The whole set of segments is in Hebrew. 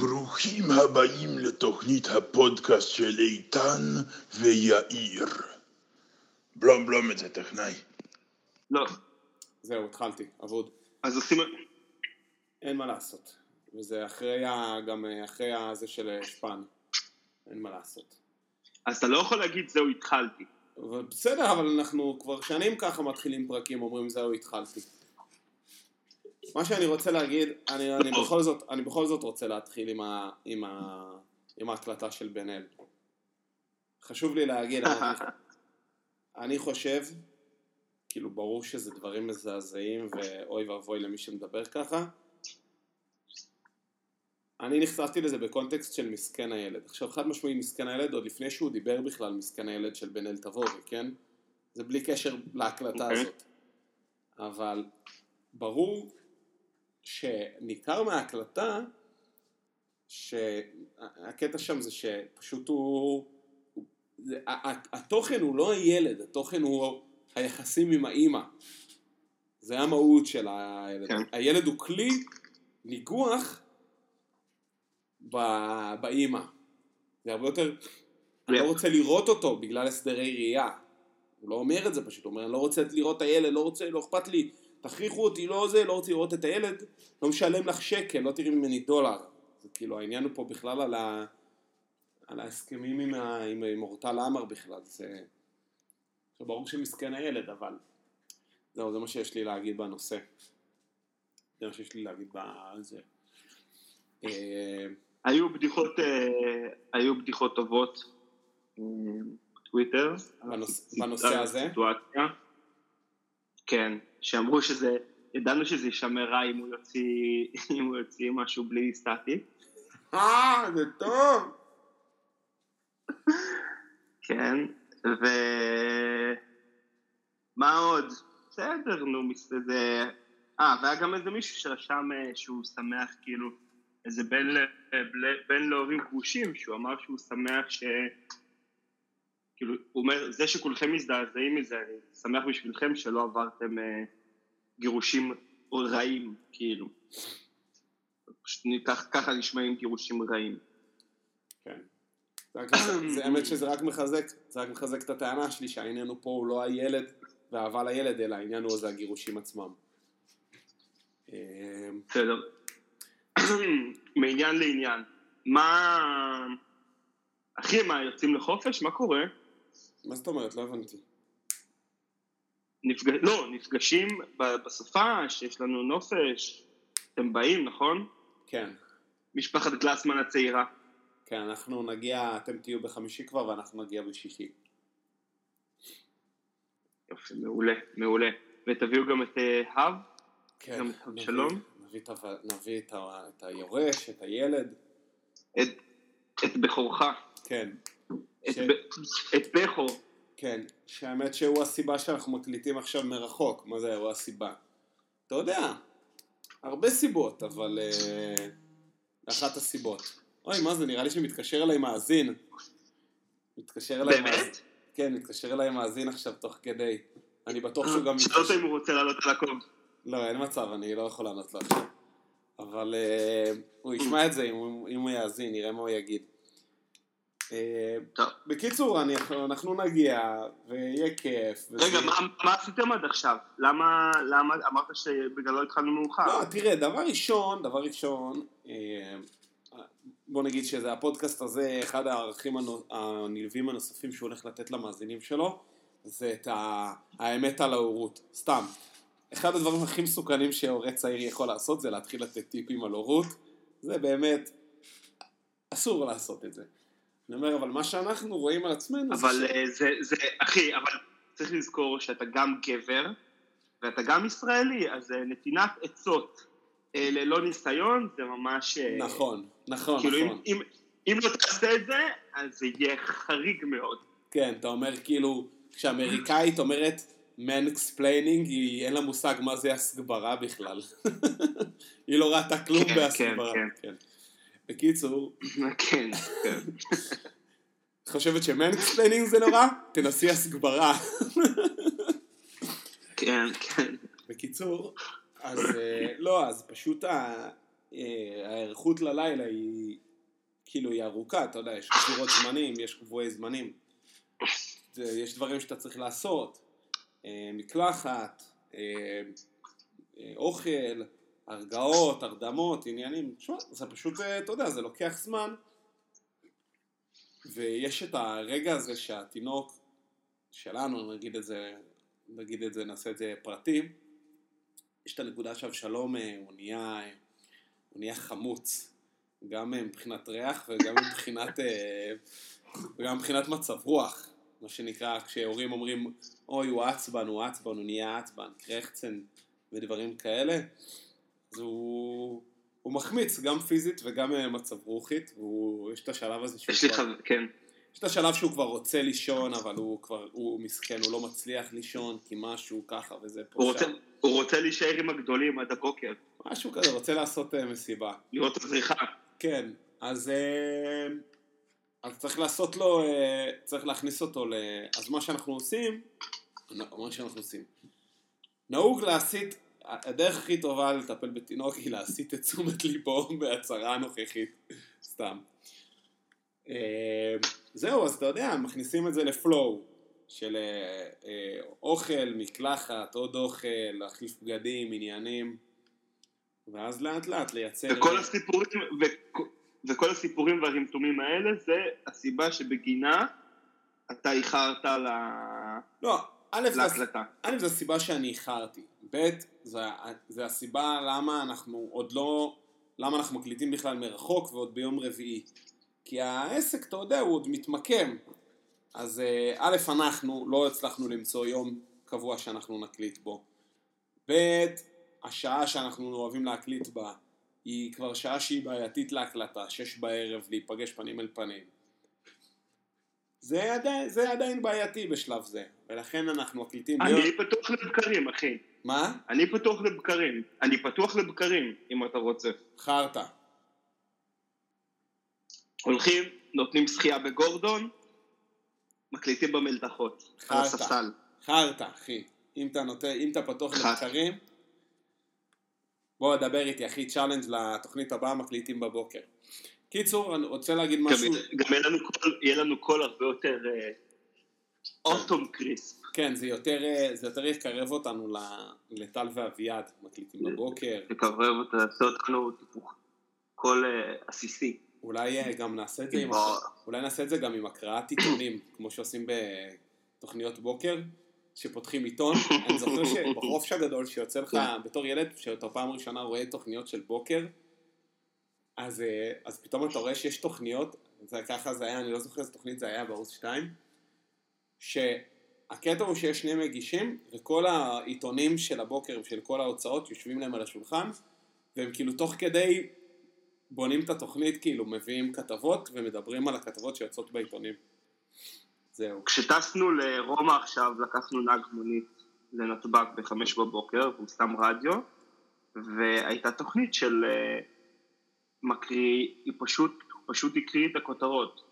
ברוכים הבאים לתוכנית הפודקאסט של איתן ויאיר. בלום בלום את זה, טכנאי. לא, זהו, התחלתי, אבוד. אז עושים... אין מה לעשות. וזה אחרי ה... גם אחרי הזה של שפן. אין מה לעשות. אז אתה לא יכול להגיד זהו התחלתי. אבל בסדר, אבל אנחנו כבר שנים ככה מתחילים פרקים, אומרים זהו התחלתי. מה שאני רוצה להגיד, אני, אני, בכל, זאת, אני בכל זאת רוצה להתחיל עם, ה, עם, ה, עם ההקלטה של בן אל. חשוב לי להגיד, אני, אני חושב, כאילו ברור שזה דברים מזעזעים ואוי ואבוי למי שמדבר ככה. אני נחשפתי לזה בקונטקסט של מסכן הילד. עכשיו חד משמעי מסכן הילד עוד לפני שהוא דיבר בכלל מסכן הילד של בן אל תבורי, כן? זה בלי קשר להקלטה okay. הזאת. אבל ברור שניכר מההקלטה שהקטע שם זה שפשוט הוא... זה, התוכן הוא לא הילד, התוכן הוא היחסים עם האימא. זה המהות של הילד. כן. הילד הוא כלי ניגוח באימא. זה הרבה יותר... אני לא רוצה לראות אותו בגלל הסדרי ראייה. הוא לא אומר את זה פשוט, הוא אומר, אני לא רוצה לראות את הילד, לא רוצה, לא אכפת לי, תכריחו אותי, לא זה, לא רוצה לראות את הילד, לא משלם לך שקל, לא תראי ממני דולר. זה כאילו, העניין הוא פה בכלל על, ה... על ההסכמים עם, ה... עם, עם אורטל עמר בכלל, זה... זה ברור שמסכן הילד, אבל זהו, זה מה שיש לי להגיד בנושא. זה מה שיש לי להגיד בזה. אה, היו בדיחות, אה, היו בדיחות טובות אה, בטוויטר. בנושא הזה? כן, שאמרו שזה, ידענו שזה יישמר רע אם הוא יוציא, אם הוא יוציא משהו בלי סטטי. אה, זה טוב. כן, ו... מה עוד? בסדר, נו, זה... אה, והיה גם איזה מישהו שרשם אה, שהוא שמח, כאילו, איזה בן, בן להורים גרושים, שהוא אמר שהוא שמח ש... כאילו, הוא אומר, זה שכולכם מזדעזעים מזה, אני שמח בשבילכם שלא עברתם אה, גירושים רעים, כאילו. פשוט כך, ככה נשמעים גירושים רעים. כן. זה האמת שזה רק מחזק, זה רק מחזק את הטענה שלי שהעניין הוא פה הוא לא הילד ואהבה לילד, אלא העניין הוא זה הגירושים עצמם. בסדר. מעניין לעניין. מה... אחי, מה, יוצאים לחופש? מה קורה? מה זאת אומרת? לא הבנתי. נפג... לא, נפגשים בסופה, שיש לנו נופש, אתם באים, נכון? כן. משפחת גלסמן הצעירה. כן, אנחנו נגיע, אתם תהיו בחמישי כבר ואנחנו נגיע בשישי. יופי, מעולה, מעולה. ותביאו גם את האב? אה, כן. גם את אבשלום? נביא, נביא את, ה, את היורש, את הילד. את, את בכורך. כן. את, ש... ב... את בכור. כן, שהאמת שהוא הסיבה שאנחנו מקליטים עכשיו מרחוק, מה זה הוא הסיבה? אתה יודע, הרבה סיבות, אבל uh, אחת הסיבות. אוי, מה זה, נראה לי שמתקשר אליי מאזין. מתקשר אליי מאזין. באמת? כן, מתקשר אליי מאזין עכשיו תוך כדי. אני בטוח שהוא גם... שאלות אם הוא רוצה לעלות על הקום. לא, אין מצב, אני לא יכול לענות לו עכשיו. אבל uh, הוא ישמע את זה אם אם הוא יאזין, נראה מה הוא יגיד. טוב. בקיצור, אני, אנחנו נגיע, ויהיה כיף. רגע. מה, מה עשיתם עד עכשיו? למה, למה אמרת שבגללו התחלנו מאוחר? לא, תראה, דבר ראשון, דבר ראשון, אה, בוא נגיד שזה הפודקאסט הזה, אחד הערכים הנלווים הנוספים שהוא הולך לתת למאזינים שלו, זה את האמת על ההורות. סתם. אחד הדברים הכי מסוכנים שהורה צעיר יכול לעשות זה להתחיל לתת טיפים על הורות. זה באמת, אסור לעשות את זה. אני אומר, אבל מה שאנחנו רואים על עצמנו אבל זה... אבל זה, זה, אחי, אבל צריך לזכור שאתה גם גבר, ואתה גם ישראלי, אז אה, נתינת עצות אה, ללא ניסיון זה ממש... אה, נכון, נכון, כאילו נכון. אם, אם, אם לא תעשה את זה, אז זה יהיה חריג מאוד. כן, אתה אומר כאילו, כשאמריקאית אומרת mansplaining, היא אין לה מושג מה זה הסגברה בכלל. היא לא ראתה כלום כן, בהסגברה. כן, כן. כן. בקיצור... כן, כן. את חושבת ש mansplaining זה נורא? תנסי הסגברה. כן, כן. בקיצור, אז אה, לא, אז פשוט אה, ההיערכות ללילה היא כאילו היא ארוכה, אתה יודע, יש גזירות זמנים, יש קבועי זמנים. יש דברים שאתה צריך לעשות. אה, מקלחת, אוכל, הרגעות, הרדמות, עניינים. תשמע, זה פשוט, אה, אתה יודע, זה לוקח זמן. ויש את הרגע הזה שהתינוק שלנו, נגיד את זה, נגיד את זה, נעשה את זה פרטי, יש את הנקודה שאבשלום אה, הוא נהיה, הוא נהיה חמוץ, גם אה, מבחינת ריח וגם מבחינת, וגם מבחינת מצב רוח, מה שנקרא, כשהורים אומרים, אוי, הוא עצבן, הוא עצבן, הוא נהיה עצבן, קרחצן ודברים כאלה, אז הוא, הוא מחמיץ גם פיזית וגם אה, מצב רוחית, ויש את השלב הזה שהוא יש לי חבר, כן. יש את השלב שהוא כבר רוצה לישון, אבל הוא כבר, הוא מסכן, הוא לא מצליח לישון, כי משהו ככה וזה פה הוא רוצה, שם. הוא רוצה להישאר עם הגדולים עד הבוקר, משהו כזה, רוצה לעשות אה, מסיבה. לראות את הזריחה. כן, אז, אה, אז צריך לעשות לו, צריך להכניס אותו ל... אז מה שאנחנו עושים, מה שאנחנו עושים, נהוג להסיט, הדרך הכי טובה לטפל בתינוק היא להסיט את תשומת ליבו בהצהרה הנוכחית, סתם. אה, זהו, אז אתה יודע, מכניסים את זה לפלואו של אה, אה, אוכל, מקלחת, עוד אוכל, להחליף בגדים, עניינים, ואז לאט לאט לייצר... וכל הסיפורים, וכ- וכל הסיפורים והרמטומים האלה זה הסיבה שבגינה אתה איחרת ל- לא, א', להקלטה. א', זה הסיבה שאני איחרתי, ב', זה, זה הסיבה למה אנחנו עוד לא, למה אנחנו מקליטים בכלל מרחוק ועוד ביום רביעי. כי העסק, אתה יודע, הוא עוד מתמקם. אז אה, א', אנחנו לא הצלחנו למצוא יום קבוע שאנחנו נקליט בו. ב', השעה שאנחנו אוהבים להקליט בה היא כבר שעה שהיא בעייתית להקלטה, שש בערב, להיפגש פנים אל פנים. זה עדיין, זה עדיין בעייתי בשלב זה, ולכן אנחנו מקליטים ביום... אני פתוח לבקרים, אחי. מה? אני פתוח לבקרים. אני פתוח לבקרים, אם אתה רוצה. חרטא. הולכים, נותנים שחייה בגורדון, מקליטים במלתחות, על חרטא. הספסל. חרטא, אחי. אם אתה נותן, אם אתה פתוח חרטא. לבקרים, בוא דבר איתי, אחי, challenge לתוכנית הבאה, מקליטים בבוקר. קיצור, אני רוצה להגיד משהו... גם- יהיה לנו קול- יהיה לנו קול הרבה יותר autumn crisp. כן, זה יותר, אה, זה יותר יקרב אותנו לטל ואביעד, מקליטים בבוקר. לקרב אותה, לעשה אותנו קול אה, עסיסי. אולי אה, גם נעשה את זה עם... אולי נעשה את זה גם עם הקראת עיתונים, כמו שעושים בתוכניות בוקר, שפותחים עיתון. אני זוכר שבחופש הגדול שיוצא לך בתור ילד, שאתה פעם ראשונה רואה תוכניות של בוקר, אז, אה, אז פתאום אתה רואה שיש תוכניות, זה, ככה זה היה, אני לא זוכר איזה תוכנית זה היה בערוץ 2, שהקטע הוא שיש שני מגישים, וכל העיתונים של הבוקר ושל כל ההוצאות יושבים להם על השולחן, והם כאילו תוך כדי בונים את התוכנית, כאילו מביאים כתבות ומדברים על הכתבות שיוצאות בעיתונים. זהו. כשטסנו לרומא עכשיו, לקחנו נהג מונית לנתב"ג בחמש בבוקר, והוא סתם רדיו, והייתה תוכנית של אה, מקריא, היא פשוט, פשוט הקריא את הכותרות.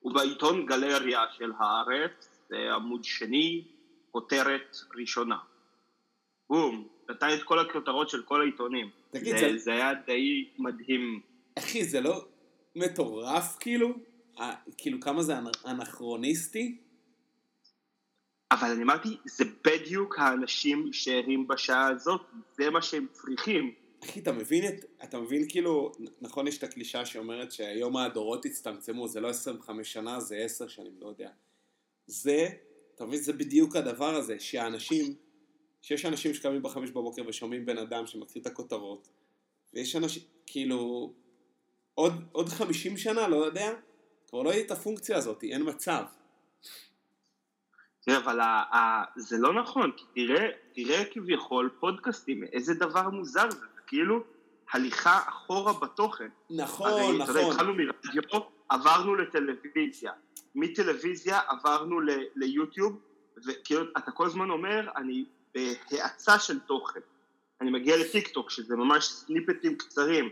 הוא בעיתון גלריה של הארץ, זה עמוד שני, כותרת ראשונה. בום, נתן את כל הכותרות של כל העיתונים. תגיד, זה, זה- זה היה די מדהים. אחי, זה לא מטורף כאילו? אה, כאילו כמה זה אנ- אנכרוניסטי? אבל אני אמרתי, זה בדיוק האנשים שערים בשעה הזאת, זה מה שהם צריכים. אחי, אתה מבין את... אתה מבין כאילו... נכון, יש את הקלישה שאומרת שהיום הדורות הצטמצמו, זה לא 25 שנה, זה 10 שנים, לא יודע. זה, אתה מבין, זה בדיוק הדבר הזה, שהאנשים... שיש אנשים שקמים בחמש בבוקר ושומעים בן אדם שמקריא את הכותרות, ויש אנשים, כאילו... עוד, עוד 50 שנה, לא יודע, כבר לא יהיה את הפונקציה הזאת, אין מצב. תראה, אבל ה- ה- זה לא נכון, כי תראה, תראה כביכול פודקאסטים, איזה דבר מוזר זה כאילו הליכה אחורה בתוכן. נכון, הרי, נכון. התחלנו מרדיו, עברנו לטלוויזיה, מטלוויזיה עברנו ל- ליוטיוב, וכאילו, אתה כל הזמן אומר, אני בהאצה של תוכן. אני מגיע לטיק טוק, שזה ממש סניפטים קצרים,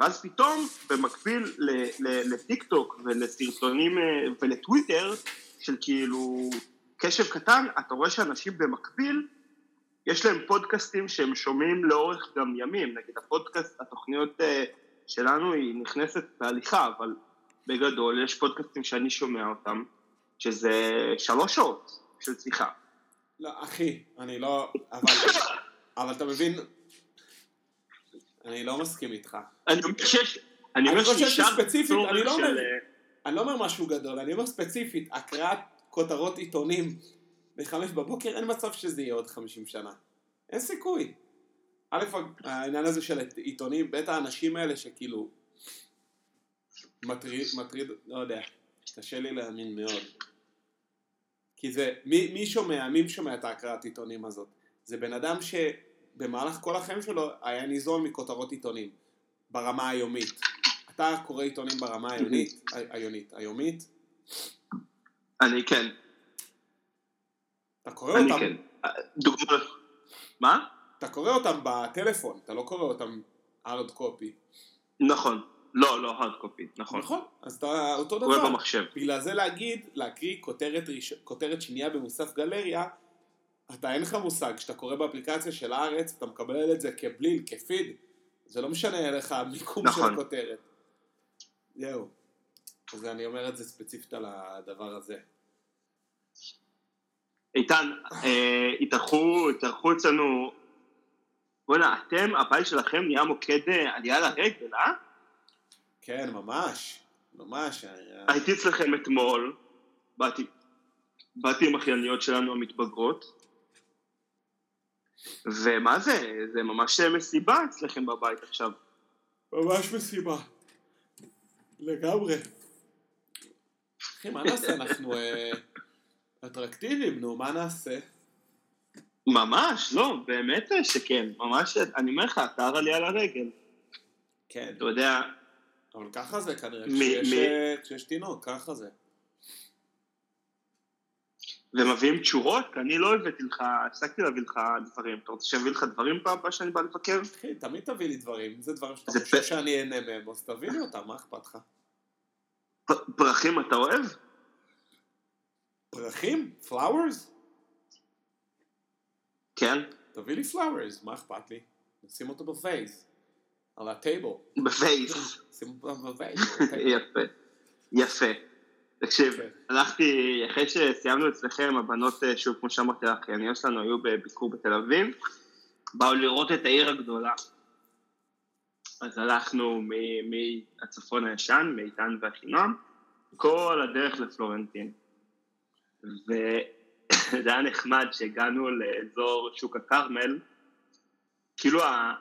ואז פתאום, במקביל ל- ל- לטיק טוק ולסרטונים אה, ולטוויטר, של כאילו קשב קטן, אתה רואה שאנשים במקביל, יש להם פודקאסטים שהם שומעים לאורך גם ימים, נגיד הפודקאסט, התוכניות אה, שלנו היא נכנסת בהליכה, אבל בגדול, יש פודקאסטים שאני שומע אותם, שזה שלוש שעות של שיחה. לא, אחי, אני לא... אבל, אבל אתה מבין, אני לא מסכים איתך. אני אומר שיש... אני אומר צורך אני לא אני לא אומר משהו גדול, אני אומר ספציפית, הקראת כותרות עיתונים בחמש בבוקר, אין מצב שזה יהיה עוד חמישים שנה. אין סיכוי. א', העניין הזה של עיתונים, בית האנשים האלה שכאילו מטריד, מטריד, לא יודע, קשה לי להאמין מאוד. כי זה, מי, מי שומע, מי שומע את ההקראת עיתונים הזאת? זה בן אדם שבמהלך כל החיים שלו היה ניזון מכותרות עיתונים, ברמה היומית. אתה קורא עיתונים ברמה היומית, היומית, היומית, אני כן, אתה קורא אותם, כן. אה, דוגמא... מה? אתה קורא אותם בטלפון, אתה לא קורא אותם hard copy. נכון. לא, לא hard copy, נכון. נכון, אז אתה אותו קורא דבר. במחשב. בגלל זה להגיד, להקריא כותרת, ראש... כותרת שנייה במוסף גלריה, אתה אין לך מושג, כשאתה קורא באפליקציה של הארץ, אתה מקבל את זה כבליל, כפיד, זה לא משנה לך המיקום של נכון. הכותרת. זהו. אז אני אומר את זה ספציפית על הדבר הזה. איתן, אה, התארחו, התארחו אצלנו... בוא'נה, אתם, הבית שלכם נהיה מוקד אה, עלייה לרגל, אה? כן, ממש, ממש. אה, הייתי אצלכם אתמול, באתי, באתי עם אחייניות שלנו המתבגרות, ומה זה, זה ממש מסיבה אצלכם בבית עכשיו. ממש מסיבה. לגמרי. אחי, מה נעשה? אנחנו אטרקטיביים, נו, מה נעשה? ממש, לא, באמת שכן, ממש, אני אומר לך, אתר עלייה לרגל. כן. אתה יודע, אבל ככה זה כנראה, מ- כשיש, מ- אה, כשיש תינוק, ככה זה. ומביאים תשורות, אני לא הבאתי לך, הפסקתי להביא לך דברים. אתה רוצה שאני אביא לך דברים פעם הבאה שאני בא לבקר? אחי, תמיד תביא לי דברים, זה דברים שאתה חושב שאני אהנה מהם, אז תביא לי אותם, מה אכפת לך? פרחים אתה אוהב? פרחים? פלאוורס? כן, תביא לי פלאוורס, מה אכפת לי? נשים אותו בפייס, על הטייבל, בפייס. שים אותו בפייס. יפה, יפה. תקשיב, כן. הלכתי, אחרי שסיימנו אצלכם, הבנות, אה, שוב, כמו שאמרתי לך, האחייניות שלנו היו בביקור בתל אביב, באו לראות את העיר הגדולה. אז הלכנו מהצפון הישן, מאיתן והחינם, כל הדרך לפלורנטין. וזה היה נחמד שהגענו לאזור שוק הכרמל, כאילו ה...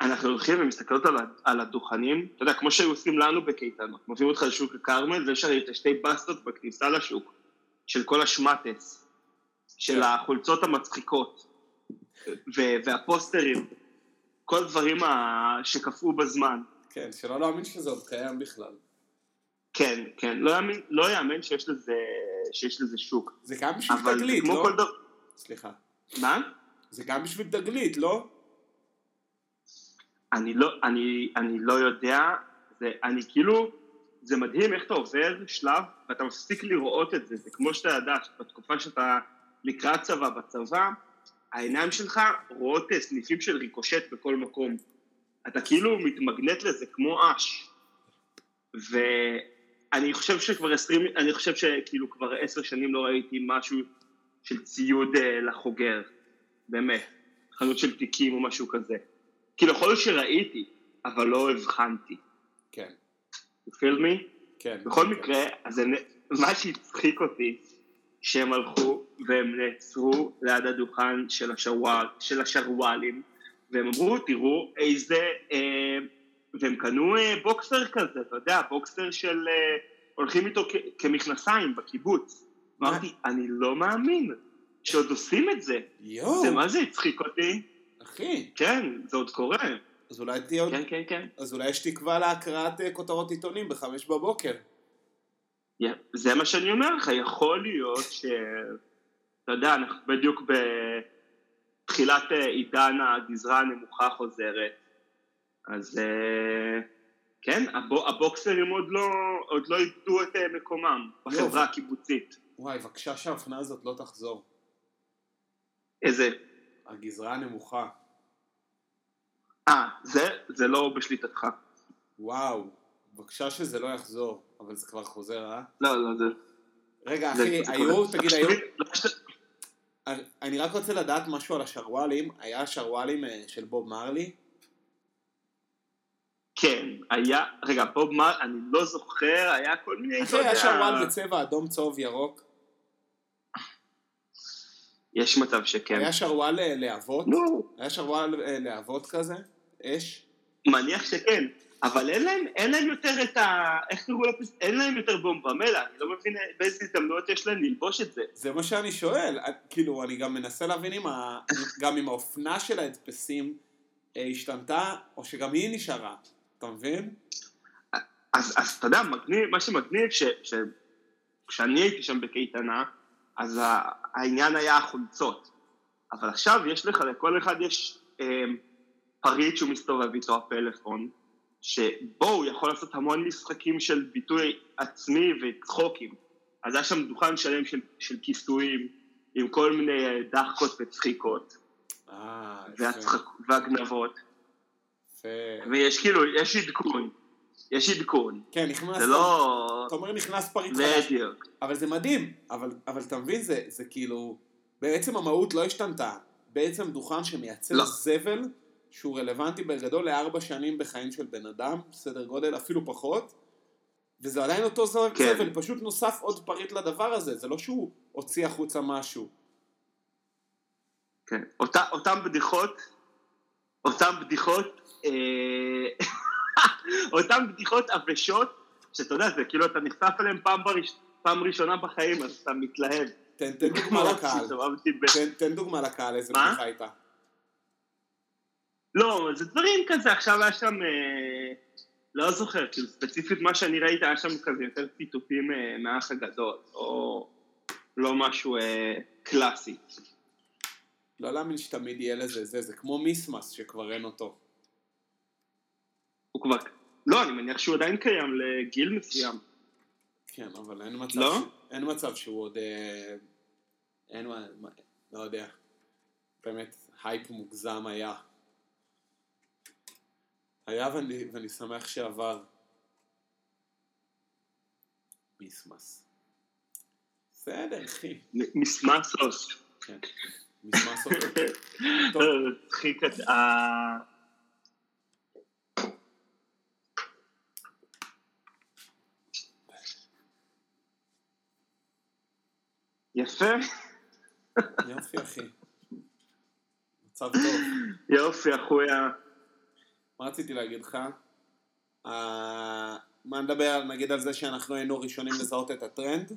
אנחנו הולכים ומסתכלות על, על הדוכנים, אתה יודע, כמו שהיו עושים לנו בקייטנות, מביאים אותך לשוק הכרמל, ויש הרי את השתי בסטות בכניסה לשוק, של כל השמטס, של כן. החולצות המצחיקות, ו- והפוסטרים, כל הדברים ה- שקפאו בזמן. כן, שלא להאמין שזה עוד קיים בכלל. כן, כן, לא יאמין, לא יאמן שיש לזה, שיש לזה שוק. זה גם בשביל תגלית, לא? כל דבר... סליחה. מה? זה גם בשביל תגלית, לא? אני לא, אני, אני לא יודע, זה, אני כאילו, זה מדהים איך אתה עובר שלב ואתה מפסיק לראות את זה, זה כמו שאתה יודע, בתקופה שאתה לקראת צבא, בצבא, העיניים שלך רואות סניפים של ריקושט בכל מקום. אתה כאילו מתמגנט לזה כמו אש. ואני חושב שכבר עשרים, אני חושב שכאילו כבר עשר שנים לא ראיתי משהו של ציוד אה, לחוגר, באמת, חנות של תיקים או משהו כזה. כאילו יכול להיות שראיתי, אבל לא הבחנתי. כן, You feel me? כן. בכל כן. מקרה, אז אני- מה שהצחיק אותי, שהם הלכו והם נעצרו ליד הדוכן של, השוואל, של השרוואלים, והם אמרו, תראו איזה... אה, והם קנו אה, בוקסר כזה, אתה יודע, בוקסר של... אה, הולכים איתו כ- כמכנסיים בקיבוץ. אמרתי, אני לא מאמין שעוד עושים את זה. יואו, זה מה זה הצחיק אותי? אחי, כן, זה עוד קורה. אז אולי תהיה עוד... כן, כן, כן. אז אולי יש תקווה להקראת אה, כותרות עיתונים בחמש בבוקר. זה מה שאני אומר לך, יכול להיות ש... אתה יודע, אנחנו בדיוק בתחילת עידן הגזרה הנמוכה חוזרת, אז אה, כן, הבו, הבוקסרים עוד לא, עוד לא איבדו את אה, מקומם בחברה יופי. הקיבוצית. וואי, בבקשה שהאופנה הזאת לא תחזור. איזה... הגזרה הנמוכה. אה, זה, זה לא בשליטתך. וואו, בבקשה שזה לא יחזור, אבל זה כבר חוזר, אה? לא, לא, זה... רגע, אחי, היו. תגיד, היו... לא, אני רק רוצה לדעת משהו על השרוואלים. היה שרוואלים אה, של בוב מרלי? כן, היה... רגע, בוב מר... אני לא זוכר, היה כל מיני... אחי, היה יודע, שרוואל בצבע אדום, צהוב, ירוק. יש מצב שכן. היה שרוואל אה, להבות? נו, היה שרוואל אה, להבות כזה? אש? מניח שכן. אבל אין להם, אין להם יותר את ה... איך קראו לפס... אין להם יותר בומבמלה, אני לא מבין באיזה הזדמנויות יש להם ללבוש את זה. זה מה שאני שואל, אה, כאילו, אני גם מנסה להבין אם ה... גם אם האופנה של ההדפסים השתנתה, או שגם היא נשארה, אתה מבין? אז, אז אתה יודע, מגניב, מה שמגניב, ש, ש, כשאני הייתי שם בקייטנה, אז העניין היה החולצות. אבל עכשיו יש לך, לכל אחד יש אה, פריט שהוא מסתובב איתו, הפלאפון, שבו הוא יכול לעשות המון משחקים של ביטוי עצמי וצחוקים. אז היה שם דוכן שלם של, של כיסויים, עם כל מיני דחקות וצחיקות, אה, והצחק, והגנבות, ויש כאילו, יש עדכון, יש עדכון. כן, נכנס... זה לא... אתה אומר נכנס פריט חדש, בדיוק. אבל זה מדהים, אבל, אבל אתה מבין, זה, זה כאילו, בעצם המהות לא השתנתה, בעצם דוכן שמייצר לא. זבל, שהוא רלוונטי בגדול לארבע שנים בחיים של בן אדם, סדר גודל אפילו פחות, וזה עדיין אותו זבל, כן. זבל, פשוט נוסף עוד פריט לדבר הזה, זה לא שהוא הוציא החוצה משהו. כן. אותה, אותם בדיחות, אותם בדיחות, אה, אותם בדיחות עבשות, שאתה יודע, זה כאילו אתה נחשף אליהם פעם, בראש, פעם ראשונה בחיים, אז אתה מתלהב. תן, תן דוגמה לקהל, ב- תן, תן דוגמה לקהל איזה מה? בדיחה הייתה. לא, זה דברים כזה, עכשיו היה שם, אה, לא זוכר, כאילו ספציפית מה שאני ראיתי, היה שם כזה יותר ציטוטים אה, מהאח הגדול, או לא משהו אה, קלאסי. לא להאמין שתמיד יהיה לזה זה, זה כמו מיסמס שכבר אין אותו. הוא כבר, לא, אני מניח שהוא עדיין קיים לגיל מסוים. כן, אבל אין מצב, לא? ש... אין מצב שהוא עוד... אה, אין מה... לא יודע. באמת, הייפ מוגזם היה. היה ואני, ואני שמח שעבר. מיסמס. בסדר, אחי. מ- מסמסוס. כן. מיסמס אותו. טוב. לא, זה צחיק את ה... יפה, יופי, אחי. מצב טוב. יופי, אחויה. מה רציתי להגיד לך? אה, מה נדבר, נגיד על זה שאנחנו היינו ראשונים לזהות את הטרנד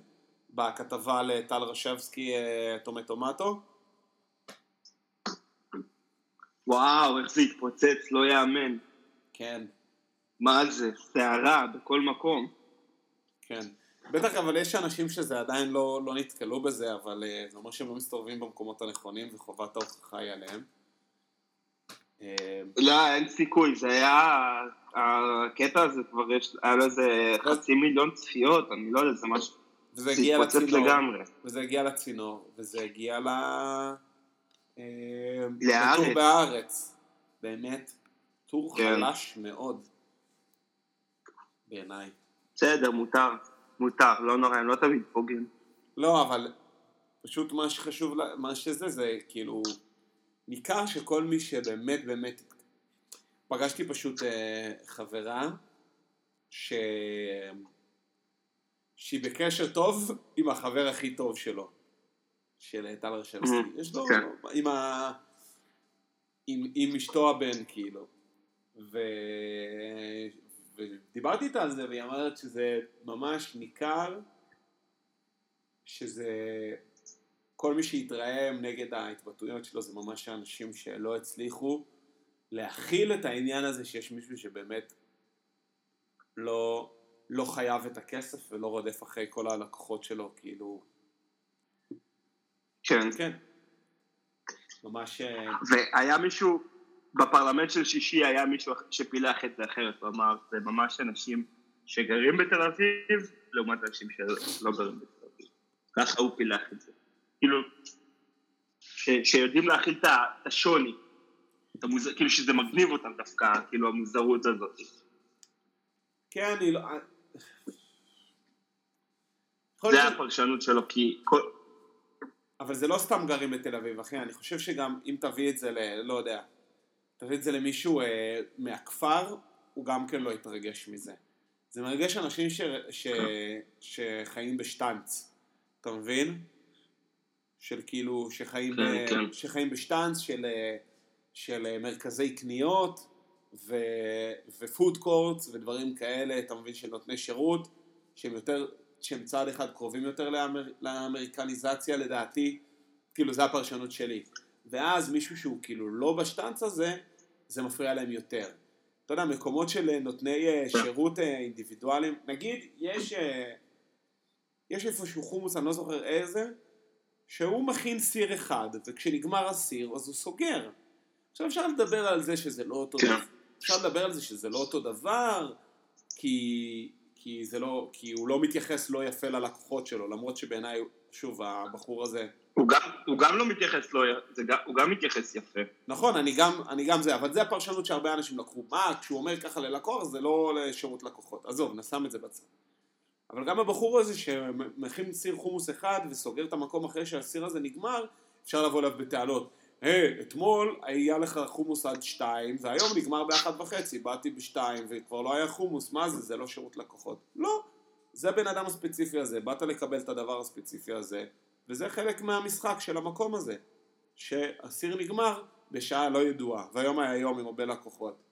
בכתבה לטל רשבסקי אה, טומטומטו? וואו, איך זה התפוצץ, לא יאמן. כן, מה זה, סערה בכל מקום. כן. בטח אבל יש אנשים שזה עדיין לא, לא נתקלו בזה, אבל אה, זה אומר שהם לא מסתובבים במקומות הנכונים וחובת ההוכחה היא עליהם. אה, לא, אין סיכוי, זה היה... הקטע הזה כבר יש, היה לו איזה חצי מיליון צפיות, אני לא יודע, זה משהו... וזה זה הגיע לצינור, לגמרי. וזה הגיע לצינור, וזה הגיע ל... אה, להארץ. לטור בהארץ. באמת, טור כן. חלש מאוד, בעיניי. בסדר, מותר, מותר, לא נורא, הם לא תמיד פוגעים. לא, אבל פשוט מה שחשוב, מה שזה, זה כאילו, ניכר שכל מי שבאמת באמת, פגשתי פשוט אה, חברה, ש... שהיא בקשר טוב עם החבר הכי טוב שלו, של טל רשבסקי. Mhm, יש לו, כן. עם, ה... עם, עם אשתו הבן, כאילו. ו... ודיברתי איתה על זה, והיא אמרת שזה ממש ניכר שזה... כל מי שהתרעם נגד ההתבטאויות שלו זה ממש האנשים שלא הצליחו להכיל את העניין הזה שיש מישהו שבאמת לא, לא חייב את הכסף ולא רודף אחרי כל הלקוחות שלו, כאילו... כן. כן. ממש... אה, והיה מישהו, בפרלמנט של שישי היה מישהו שפילח את זה אחרת, הוא אמר, זה ממש אנשים שגרים בתל אביב, לעומת אנשים שלא גרים בתל אביב. ככה הוא פילח את זה. כאילו, ש, שיודעים להכיל את השוני. את המוז... כאילו שזה מגניב אותם דווקא, כאילו המוזרות הזאת. כן, אני לא... יכול זה הפרשנות שלו, כי כל... אבל זה לא סתם גרים בתל אביב, אחי, אני חושב שגם אם תביא את זה ל... לא יודע, תביא את זה למישהו אה, מהכפר, הוא גם כן לא יתרגש מזה. זה מרגש אנשים ש... ש... שחיים בשטאנץ, אתה מבין? של כאילו, שחיים, כן, ב... כן. שחיים בשטאנץ, של, אה, של אה, מרכזי קניות, ו... ופוד קורטס ודברים כאלה, אתה מבין, של נותני שירות, שהם יותר, שהם צעד אחד קרובים יותר לאמר... לאמריקניזציה לדעתי, כאילו זה הפרשנות שלי. ואז מישהו שהוא כאילו לא בשטאנץ הזה, זה מפריע להם יותר. אתה יודע, מקומות של אה, נותני אה, שירות אה, אינדיבידואליים, נגיד, יש, יש איפשהו חומוס, אני לא זוכר איזה, שהוא מכין סיר אחד, וכשנגמר הסיר אז הוא סוגר. עכשיו אפשר לדבר על זה שזה לא אותו כן. דבר, אפשר לדבר על זה שזה לא אותו דבר, כי, כי, זה לא, כי הוא לא מתייחס לא יפה ללקוחות שלו, למרות שבעיניי, שוב, הבחור הזה, הוא גם, הוא גם לא מתייחס, לא, גם- הוא גם מתייחס יפה. נכון, אני גם, אני גם זה, אבל זה הפרשנות שהרבה אנשים לקחו. מה, כשהוא אומר ככה ללקוח, זה לא לשירות לקוחות. עזוב, נשים את זה בצד. אבל גם הבחור הזה שמכין סיר חומוס אחד וסוגר את המקום אחרי שהסיר הזה נגמר, אפשר לבוא אליו בטענות. היי, אתמול היה לך חומוס עד שתיים, והיום נגמר באחת וחצי, באתי בשתיים, וכבר לא היה חומוס, מה זה, זה לא שירות לקוחות. לא, זה הבן אדם הספציפי הזה, באת לקבל את הדבר הספציפי הזה, וזה חלק מהמשחק של המקום הזה. שהסיר נגמר בשעה לא ידועה, והיום היה יום עם הרבה לקוחות.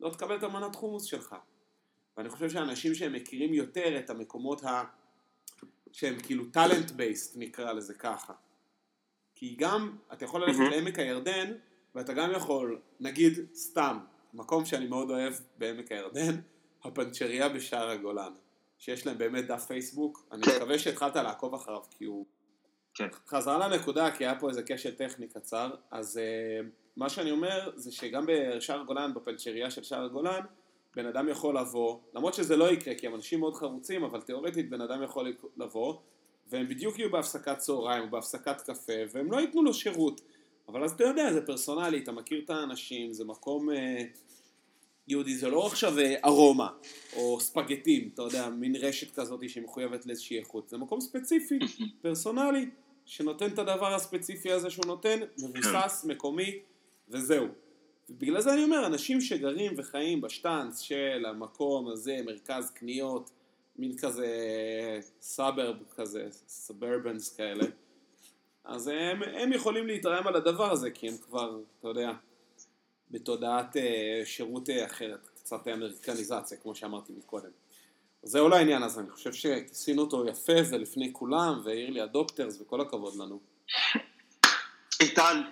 לא תקבל את המנת חומוס שלך. ואני חושב שאנשים שהם מכירים יותר את המקומות ה... שהם כאילו טאלנט בייסט נקרא לזה ככה. כי גם, אתה יכול ללכת מהמם. לעמק הירדן, ואתה גם יכול, נגיד, סתם, מקום שאני מאוד אוהב בעמק הירדן, הפנצ'ריה בשער הגולן. שיש להם באמת דף פייסבוק, אני כן. מקווה שהתחלת לעקוב אחריו, כי הוא כן. חזרה לנקודה, כי היה פה איזה כשל טכני קצר, אז uh, מה שאני אומר זה שגם בשער הגולן, בפנצ'ריה של שער הגולן, בן אדם יכול לבוא, למרות שזה לא יקרה, כי הם אנשים מאוד חרוצים, אבל תאורטית בן אדם יכול לבוא, והם בדיוק יהיו בהפסקת צהריים או בהפסקת קפה, והם לא ייתנו לו שירות. אבל אז אתה יודע, זה פרסונלי, אתה מכיר את האנשים, זה מקום אה, יהודי, זה לא עכשיו אה, ארומה, או ספגטים, אתה יודע, מין רשת כזאת שמחויבת לאיזושהי איכות, זה מקום ספציפי, פרסונלי, שנותן את הדבר הספציפי הזה שהוא נותן, מבוסס, מקומי, וזהו. בגלל זה אני אומר, אנשים שגרים וחיים בשטאנץ של המקום הזה, מרכז קניות, מין כזה סאברב כזה, סברבנס כאלה, אז הם, הם יכולים להתרעם על הדבר הזה, כי הם כבר, אתה יודע, בתודעת אה, שירות אה, אחרת, קצת אמריקניזציה, כמו שאמרתי מקודם. אז זהו לעניין הזה, אני חושב שכיסינו אותו יפה ולפני כולם, והעיר לי הדופטרס, וכל הכבוד לנו. איתן,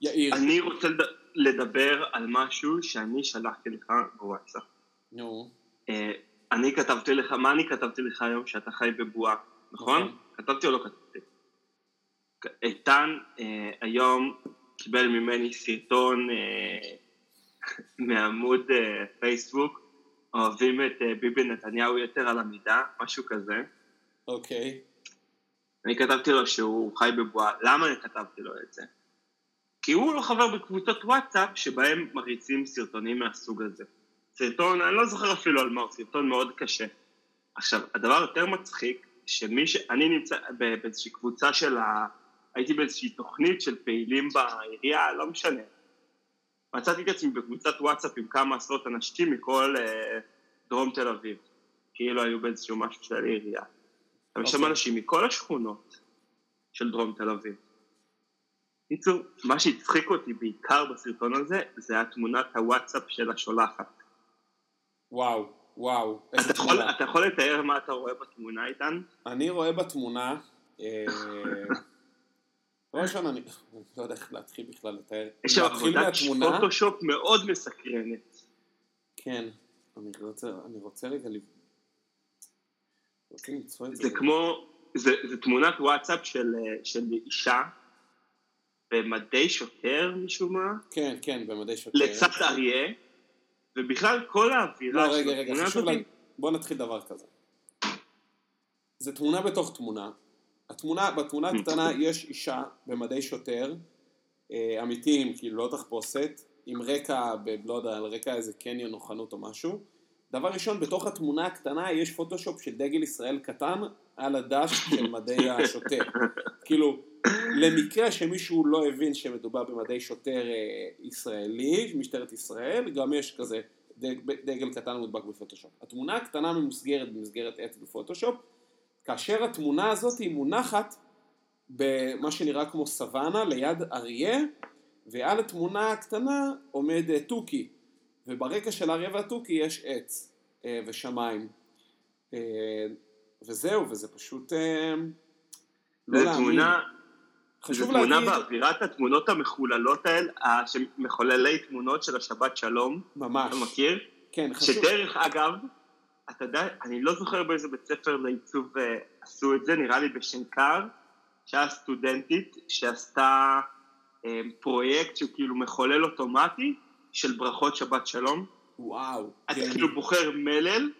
יאיר, אני רוצה לד- לדבר על משהו שאני שלחתי לך בוואטסאפ. נו, אה, אני כתבתי לך, מה אני כתבתי לך היום שאתה חי בבועה, נכון? נכון. כתבתי או לא כתבתי? איתן אה, היום קיבל ממני סרטון אה, מעמוד פייסבוק, אוהבים את אה, ביבי נתניהו יותר על המידה, משהו כזה. אוקיי, אני כתבתי לו שהוא חי בבועה. למה אני כתבתי לו את זה? כי הוא לא חבר בקבוצות וואטסאפ שבהם מריצים סרטונים מהסוג הזה. סרטון, אני לא זוכר אפילו על מה הוא, סרטון מאוד קשה. עכשיו, הדבר היותר מצחיק, שמי ש... אני נמצא באיזושהי קבוצה של ה... הייתי באיזושהי תוכנית של פעילים בעירייה, לא משנה. מצאתי את עצמי בקבוצת וואטסאפ עם כמה עשרות אנשים מכל אה, דרום תל אביב. כאילו היו באיזשהו משהו של העירייה. אבל יש שם אוקיי. אנשים מכל השכונות של דרום תל אביב. בקיצור, מה שהצחיק אותי בעיקר בסרטון הזה, זה התמונת הוואטסאפ של השולחת. וואו, וואו, איזה אתה יכול, תמונה. אתה יכול לתאר מה אתה רואה בתמונה, איתן? אני רואה בתמונה, אה, דבר ראשון, אני לא יודע איך להתחיל בכלל לתאר. יש שם עבודת פוטושופ מאוד מסקרנת. כן, אני רוצה, אני רוצה רגע ל... רוצה למצוא את זה. זה כמו, זה, זה תמונת וואטסאפ של, אה, של אישה במדי שוטר משום מה, כן, כן, במדי שוטר. לצד אריה, ובכלל כל האווירה לא, של רגע, רגע, חשוב לה... בוא נתחיל דבר כזה. זה תמונה בתוך תמונה. התמונה, בתמונה הקטנה יש אישה במדי שוטר, אה, אמיתיים, כאילו לא תחפושת, עם רקע, ב, לא יודע, על רקע איזה קניון או חנות או משהו, דבר ראשון, בתוך התמונה הקטנה יש פוטושופ של דגל ישראל קטן על הדש של מדי השוטר. כאילו, למקרה שמישהו לא הבין שמדובר במדי שוטר אה, ישראלי, משטרת ישראל, גם יש כזה דג, דגל קטן מודבק בפוטושופ. התמונה הקטנה ממוסגרת במסגרת עץ בפוטושופ, כאשר התמונה הזאת היא מונחת במה שנראה כמו סוואנה ליד אריה, ועל התמונה הקטנה עומד אה, תוכי, וברקע של האריה והתוכי יש עץ אה, ושמיים. אה, וזהו, וזה פשוט לא להאמין. תמונה, זו תמונה באווירת התמונות המחוללות האלה, שמחוללי תמונות של השבת שלום. ממש. אתה מכיר? כן, חשוב. שדרך אגב, אתה יודע, אני לא זוכר באיזה בית ספר לעיצוב עשו את זה, נראה לי בשנקר, שהיה סטודנטית שעשתה אה, פרויקט שהוא כאילו מחולל אוטומטי של ברכות שבת שלום. וואו. אתה כן. כאילו בוחר מלל,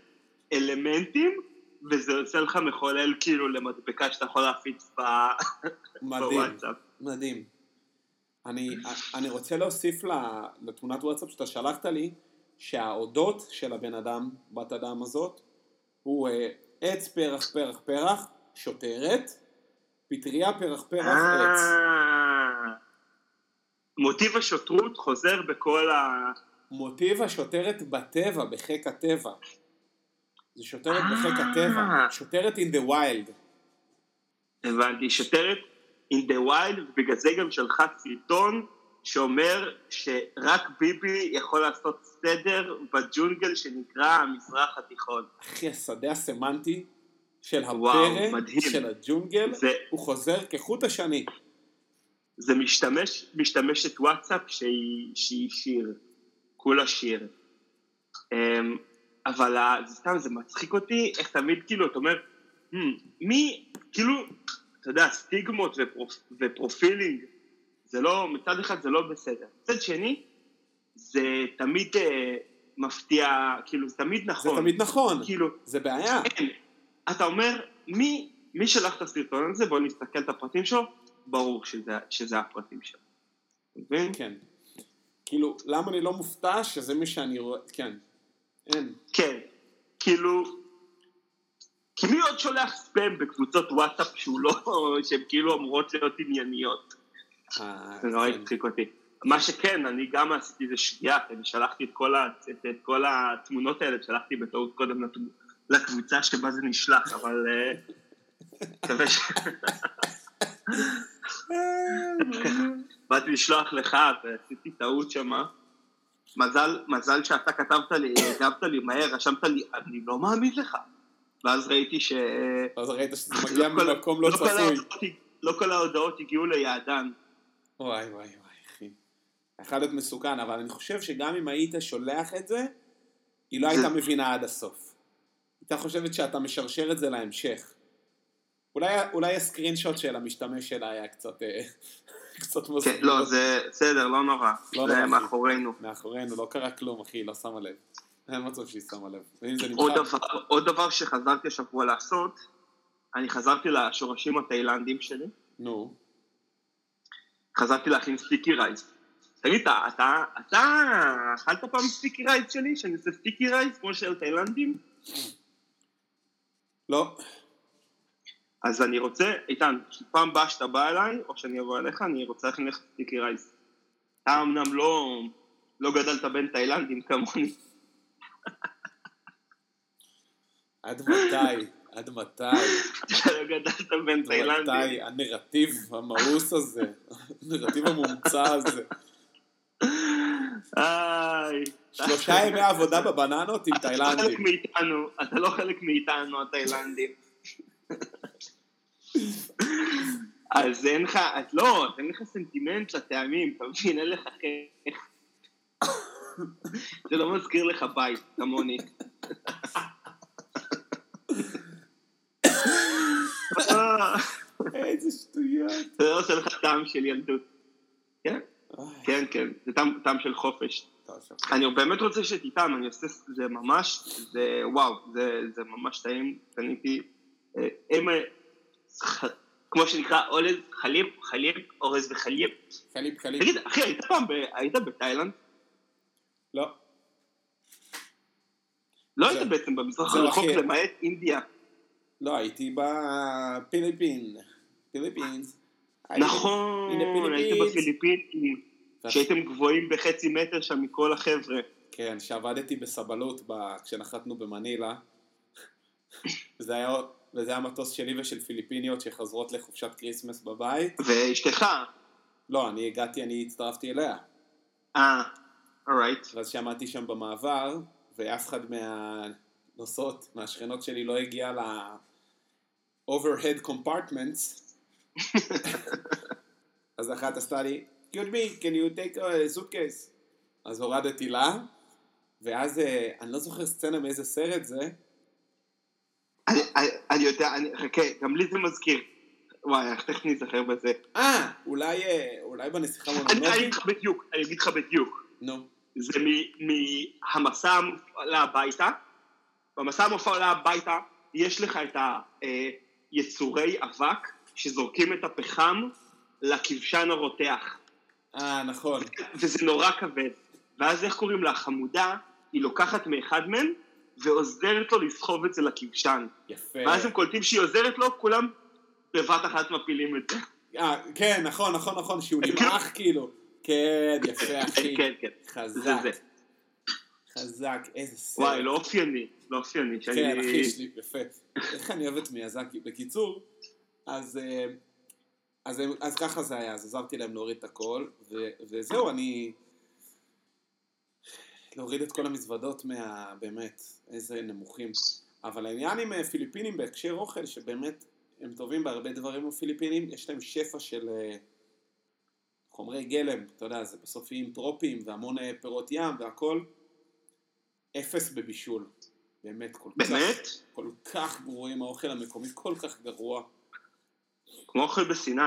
אלמנטים, וזה עושה לך מחולל כאילו למדבקה שאתה יכול להפיץ בוואטסאפ. מדהים. אני, אני רוצה להוסיף לתמונת וואטסאפ שאתה שלחת לי, שהאודות של הבן אדם, בת אדם הזאת, הוא אה, עץ פרח פרח פרח, שוטרת, פטריה פרח פרח עץ. אה. מוטיב השוטרות חוזר בכל ה... מוטיב השוטרת בטבע, בחיק הטבע. זה שוטרת בחיק הטבע, אה. שוטרת in the wild. הבנתי, שוטרת in the wild, ובגלל זה גם שלחה סרטון שאומר שרק ביבי יכול לעשות סדר בג'ונגל שנקרא המזרח התיכון. אחי, השדה הסמנטי של הפרא, של הג'ונגל, זה... הוא חוזר כחוט השני. זה משתמש, משתמשת וואטסאפ שהיא, שהיא שיר, כולה שיר. אמ, אבל זה סתם, זה מצחיק אותי, איך תמיד כאילו, אתה אומר, המ, מי, כאילו, אתה יודע, סטיגמות ופרופ, ופרופילינג, זה לא, מצד אחד זה לא בסדר. מצד שני, זה תמיד אה, מפתיע, כאילו, זה תמיד נכון. זה תמיד נכון, כאילו, זה בעיה. כן, אתה אומר, מי, מי שלח את הסרטון הזה, בוא נסתכל את הפרטים שלו, ברור שזה, שזה הפרטים שלו. מבין? כן. כאילו, למה אני לא מופתע שזה מי שאני רואה, כן. אין. כן. כאילו, כי מי עוד שולח ספאם בקבוצות וואטסאפ שהוא לא, שהן כאילו אמורות להיות ענייניות? זה נורא כן. הצחיק אותי. מה שכן, אני גם עשיתי איזה שגיאה, אני שלחתי את כל, ה, את, את כל התמונות האלה, שלחתי בטעות קודם לקבוצה שבה זה נשלח, אבל... אה, מקווה ש... באתי לשלוח לך ועשיתי טעות שמה. מזל, מזל שאתה כתבת לי, הגבת לי מהר, רשמת לי, אני לא מאמין לך. ואז ראיתי ש... אז ראית שזה מגיע ממקום לא, לא צפוי. לא כל ההודעות הגיעו ליעדן. וואי וואי וואי, אחי. יכול להיות מסוכן, אבל אני חושב שגם אם היית שולח את זה, היא לא הייתה מבינה עד הסוף. הייתה חושבת שאתה משרשר את זה להמשך. אולי, אולי הסקרין שוט של המשתמש שלה היה קצת, אה, קצת מוזר. כן, לא, זה בסדר, לא נורא. לא זה נורא, מאחורינו. מאחורינו, לא קרה כלום, אחי, לא שמה לב. אין מצב שהיא שמה לב. עוד דבר, עוד דבר שחזרתי השבוע לעשות, אני חזרתי לשורשים התאילנדים שלי. נו. חזרתי להכין sticky rice. תגיד, אתה, אתה, אתה אכלת פעם sticky rice שלי? שאני עושה sticky rice כמו של תאילנדים? לא. אז אני רוצה, איתן, פעם הבאה שאתה בא אליי, או שאני אבוא אליך, אני רוצה להכין לך sticky rice. אתה אמנם לא, לא גדלת בין תאילנדים כמוני. עד מתי? עד מתי? אתה לא גדלת בין תאילנדים. עד מתי הנרטיב המאוס הזה, הנרטיב המומצא הזה. איי. שלושה ימי עבודה בבננות עם תאילנדים. אתה לא חלק מאיתנו, אתה לא חלק מאיתנו התאילנדים. אז אין לך, אז לא, אין לך סנטימנט לטעמים, אתה מבין, אין לך איך. זה לא מזכיר לך בית, כמוני. איזה שטויות. זה לא עושה לך טעם של ילדות. כן, כן, כן, זה טעם של חופש. אני באמת רוצה שתטעם, אני עושה, זה ממש, זה וואו, זה ממש טעים, קניתי הם, כמו שנקרא אולז, חליב, חליב, אורז וחליב. חליב, חליב. תגיד, אחי, היית פעם, היית בתאילנד? לא. לא היית בעצם במזרח זהו, הרחוק. למעט India. לא, הייתי בפיליפין. פיליפינס. הייתי- נכון, הנה, היית פיליפינס. בפיליפינים. שהייתם גבוהים בחצי מטר שם מכל החבר'ה. כן, שעבדתי בסבלות ב... כשנחתנו במנילה. וזה היה, וזה היה מטוס שלי ושל פיליפיניות שחוזרות לחופשת Christmas בבית. ואשתך, לא, אני הגעתי, אני הצטרפתי אליה. אה, אורייט. ואז שעמדתי שם במעבר, ואף אחד מהנוסעות, מהשכנות שלי לא הגיע ל-overhead compartments. אז אחת עשתה לי, excuse me, can you take a suitcase? אז הורדתי לה, ואז אה, אני לא זוכר סצנה מאיזה סרט זה, אני, אני, אני יודע, אני, חכה, גם לי זה מזכיר. וואי, איך תכף ניזכר בזה. אה, אולי, אה, אולי בנסיכה אני אני מונומטית? אגיד לך בדיוק, אני אגיד לך בדיוק. נו, זה מהמסע המופעלה הביתה. במסע המופעלה הביתה יש לך את היצורי אבק שזורקים את הפחם לכבשן הרותח. אה, נכון, וזה נורא כבד. ואז איך קוראים לה? החמודה, היא לוקחת מאחד מהם ועוזרת לו לסחוב את זה לכבשן. יפה. ואז הם קולטים שהיא עוזרת לו, כולם בבת אחת מפילים את זה. אה, כן, נכון, נכון, נכון, שהוא נמעך כאילו. כן, יפה, אחי. כן, כן. חזק. זה זה. חזק, איזה סרט. וואי, לא אופייני, לא אופייני. כן, שאני- אחי, יש לי, יפה. איך אני אוהב את מיאזקי. בקיצור, אז, אה, אז, הם- אז ככה זה היה, אז עזרתי להם להוריד את הכל, ו, וזהו, אני... להוריד את כל המזוודות מה... באמת, איזה נמוכים. אבל העניין עם אה, פיליפינים בהקשר אוכל, שבאמת הם טובים בהרבה דברים הפיליפינים, יש להם שפע של אה, חומרי גלם, אתה יודע, זה בסוף איים טרופיים והמון פירות ים והכל. אפס בבישול. באמת, כל כך, באמת? כל כך גרועים, האוכל המקומי כל כך גרוע. כמו אוכל בסיני.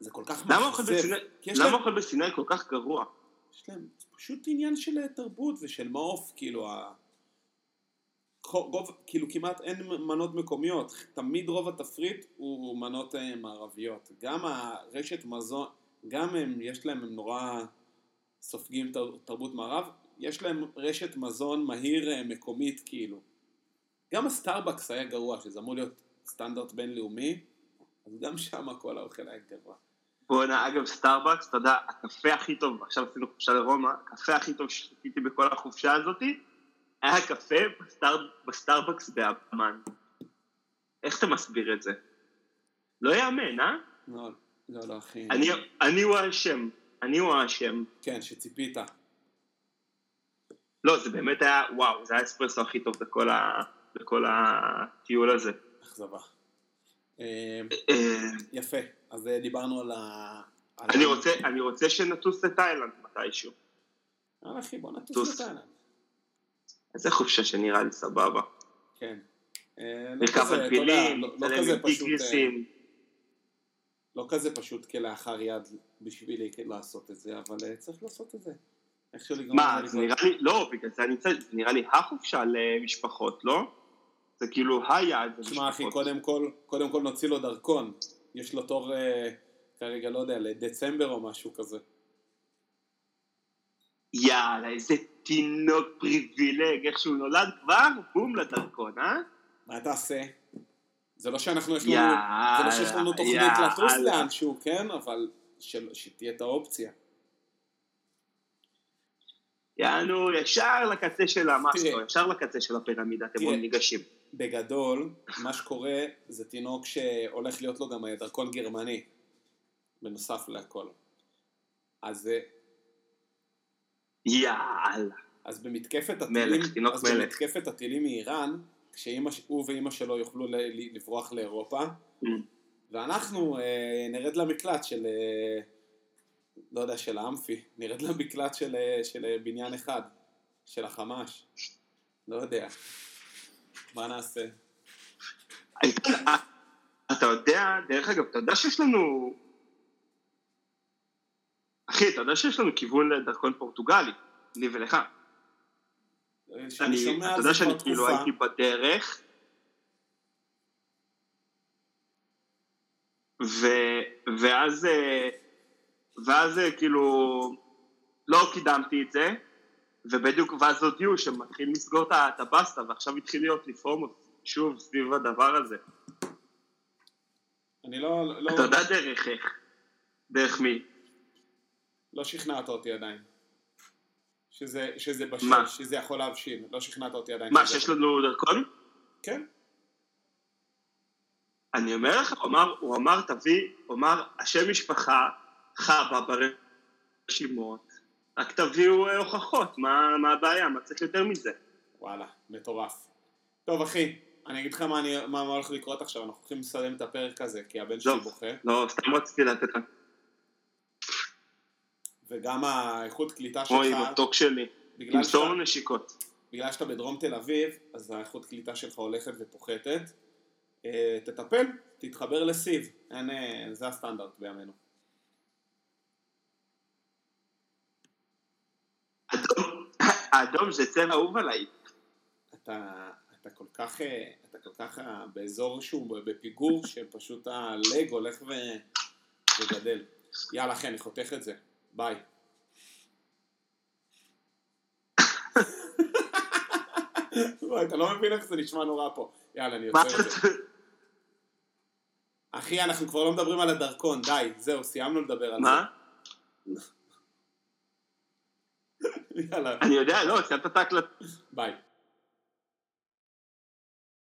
זה כל כך למה אוכל בסיני? למה אוכל בסיני כל כך גרוע? יש להם זה פשוט עניין של אה, תרבות ושל מעוף, כאילו, ה... רוב, כאילו כמעט אין מנות מקומיות, תמיד רוב התפריט הוא מנות אה, מערביות. גם הרשת מזון, גם הם, יש להם, הם נורא סופגים תר, תרבות מערב, יש להם רשת מזון מהיר אה, מקומית כאילו. גם הסטארבקס היה גרוע, שזה אמור להיות סטנדרט בינלאומי, אז גם שם כל האוכל היה גרוע. בואנה, אגב, סטארבקס, אתה יודע, הקפה הכי טוב, עכשיו עשינו חופשה לרומא, הקפה הכי טוב ששתיתי בכל החופשה הזאתי, היה קפה בסטאר, בסטארבקס בעמאן. איך אתה מסביר את זה? לא יאמן, אה? לא, לא, לא, אחי. אני, אני הוא האשם. אני הוא האשם. כן, שציפית. לא, זה באמת היה, וואו, זה היה האספרסו הכי טוב בכל, ה, בכל הטיול הזה. אכזבה. אה, יפה, אז אה, דיברנו על ה... אני רוצה, אני רוצה שנטוס לתאילנד מתישהו. יאללה אחי, בוא נטוס טוס. לתאילנד. איזה חופשה שנראה לי סבבה. כן. כזה, על פילים, עם טיגריסים. לא כזה פשוט כלאחר יד בשבילי לעשות את זה, אבל אה, צריך לעשות את זה. מה, זה. נראה לי, לא, בגלל זה אני צריך, זה נראה לי החופשה למשפחות, לא? זה כאילו היעד תשמע אחי, למשפחות. קודם כל, קודם כל נוציא לו דרכון. יש לו תור אה, כרגע, לא יודע, לדצמבר או משהו כזה. יאללה, איזה תינוק פריבילג, איך שהוא נולד כבר, בום לדרכון, אה? מה תעשה? זה לא שאנחנו יש לנו, יאללה, זה לא שיש לנו תוכנית יאללה. לטוס לאנשהו, כן? אבל שתהיה את האופציה. יענו, ישר לקצה של המאסטו. ישר לקצה של הפירמידה, אתם. עוד ניגשים. בגדול, מה שקורה זה תינוק שהולך להיות לו גם דרכון גרמני, בנוסף להכל. אז, אה, יאללה. אז במתקפת מלך, הטילים, תינוק אז מלך. במתקפת הטילים מאיראן, כשהוא ואימא שלו יוכלו לברוח לאירופה, Mm. ואנחנו אה, נרד למקלט של, אה, לא יודע, של האמפי, נרד למקלט של, אה, של אה, בניין אחד, של החמאש, לא יודע, מה נעשה? אתה יודע, דרך אגב, אתה יודע שיש לנו... אחי, אתה יודע שיש לנו כיוון לדרכון פורטוגלי, לי ולך. אני, אתה יודע שאני כאילו הייתי בדרך, ו, ואז, אה, ואז אה, כאילו, לא קידמתי את זה, ובדיוק, ואז הודיעו שהם מתחילים לסגור את הבסטה, ועכשיו התחיל להיות רפורמות שוב סביב הדבר הזה. אני לא, לא, אתה יודע דרך איך? דרך מי? לא שכנעת אותי עדיין. שזה, שזה בשל, מה? שזה יכול להבשיל. לא שכנעת אותי עדיין. מה, שיש לנו דרכון? כן. אני אומר לך, הוא אמר, הוא אמר, תביא, הוא אמר, השם משפחה, חבא ברשימות, רק תביאו אה, הוכחות, מה, מה הבעיה, מה צריך יותר מזה? וואלה, מטורף. טוב אחי, אני אגיד לך מה, אני, מה, מה הולך לקרות עכשיו, אנחנו הולכים לסיים את הפרק הזה, כי הבן שלי טוב. בוכה, לא, סתם רציתי לתת לך, וגם האיכות קליטה שלך, אוי, מתוק שלי, בגלל תמסור שאתה, לו נשיקות. בגלל שאתה בדרום תל אביב, אז האיכות קליטה שלך הולכת ופוחתת. אה, תטפל, תתחבר לסיב, אין, אה, זה הסטנדרט בימינו. אדום, האדום זה צבע אהוב עליי. אתה, אתה כל כך, אה, אתה כל כך אה, באזור שהוא בפיגור, שפשוט הלג הולך ו, וגדל. יאללה אחי, אני חותך את זה. ביי. אתה לא מבין איך זה נשמע נורא פה. יאללה, אני מה יוצר את זה. אחי, אנחנו כבר לא מדברים על הדרכון, די, זהו, סיימנו לדבר על מה? זה. יאללה, אני יודע, לא, סיימת את ההקלטה. ביי.